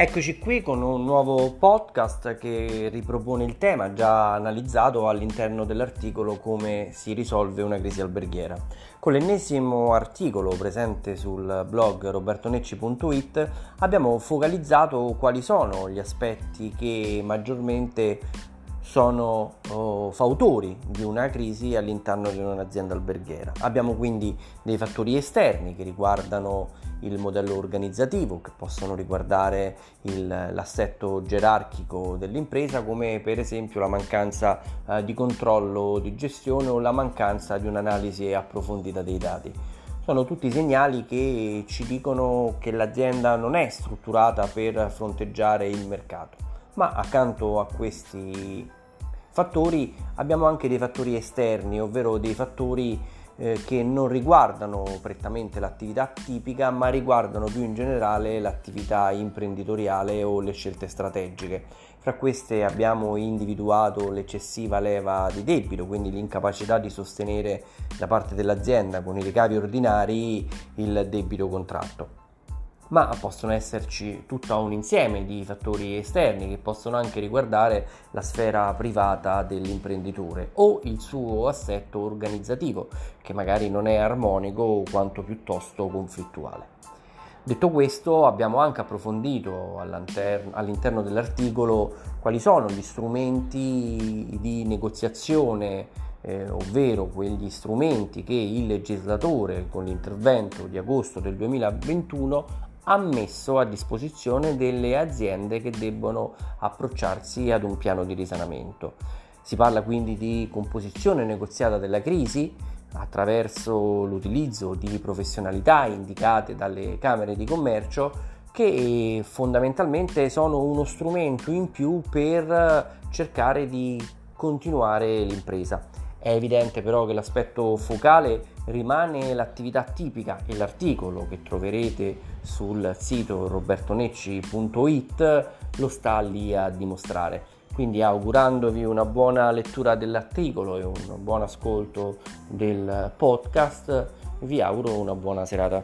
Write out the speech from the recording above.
Eccoci qui con un nuovo podcast che ripropone il tema già analizzato all'interno dell'articolo come si risolve una crisi alberghiera. Con l'ennesimo articolo presente sul blog robertonecci.it abbiamo focalizzato quali sono gli aspetti che maggiormente sono oh, fautori di una crisi all'interno di un'azienda alberghiera. Abbiamo quindi dei fattori esterni che riguardano il modello organizzativo, che possono riguardare il, l'assetto gerarchico dell'impresa, come per esempio la mancanza eh, di controllo di gestione o la mancanza di un'analisi approfondita dei dati. Sono tutti segnali che ci dicono che l'azienda non è strutturata per fronteggiare il mercato, ma accanto a questi fattori abbiamo anche dei fattori esterni, ovvero dei fattori eh, che non riguardano prettamente l'attività tipica, ma riguardano più in generale l'attività imprenditoriale o le scelte strategiche. Fra queste abbiamo individuato l'eccessiva leva di debito, quindi l'incapacità di sostenere da parte dell'azienda con i ricavi ordinari il debito contratto ma possono esserci tutto un insieme di fattori esterni che possono anche riguardare la sfera privata dell'imprenditore o il suo assetto organizzativo che magari non è armonico o quanto piuttosto conflittuale. Detto questo abbiamo anche approfondito all'interno dell'articolo quali sono gli strumenti di negoziazione eh, ovvero quegli strumenti che il legislatore con l'intervento di agosto del 2021 ha messo a disposizione delle aziende che debbono approcciarsi ad un piano di risanamento. Si parla quindi di composizione negoziata della crisi attraverso l'utilizzo di professionalità indicate dalle camere di commercio che fondamentalmente sono uno strumento in più per cercare di continuare l'impresa. È evidente però che l'aspetto focale rimane l'attività tipica e l'articolo che troverete sul sito robertonecci.it lo sta lì a dimostrare. Quindi augurandovi una buona lettura dell'articolo e un buon ascolto del podcast, vi auguro una buona serata.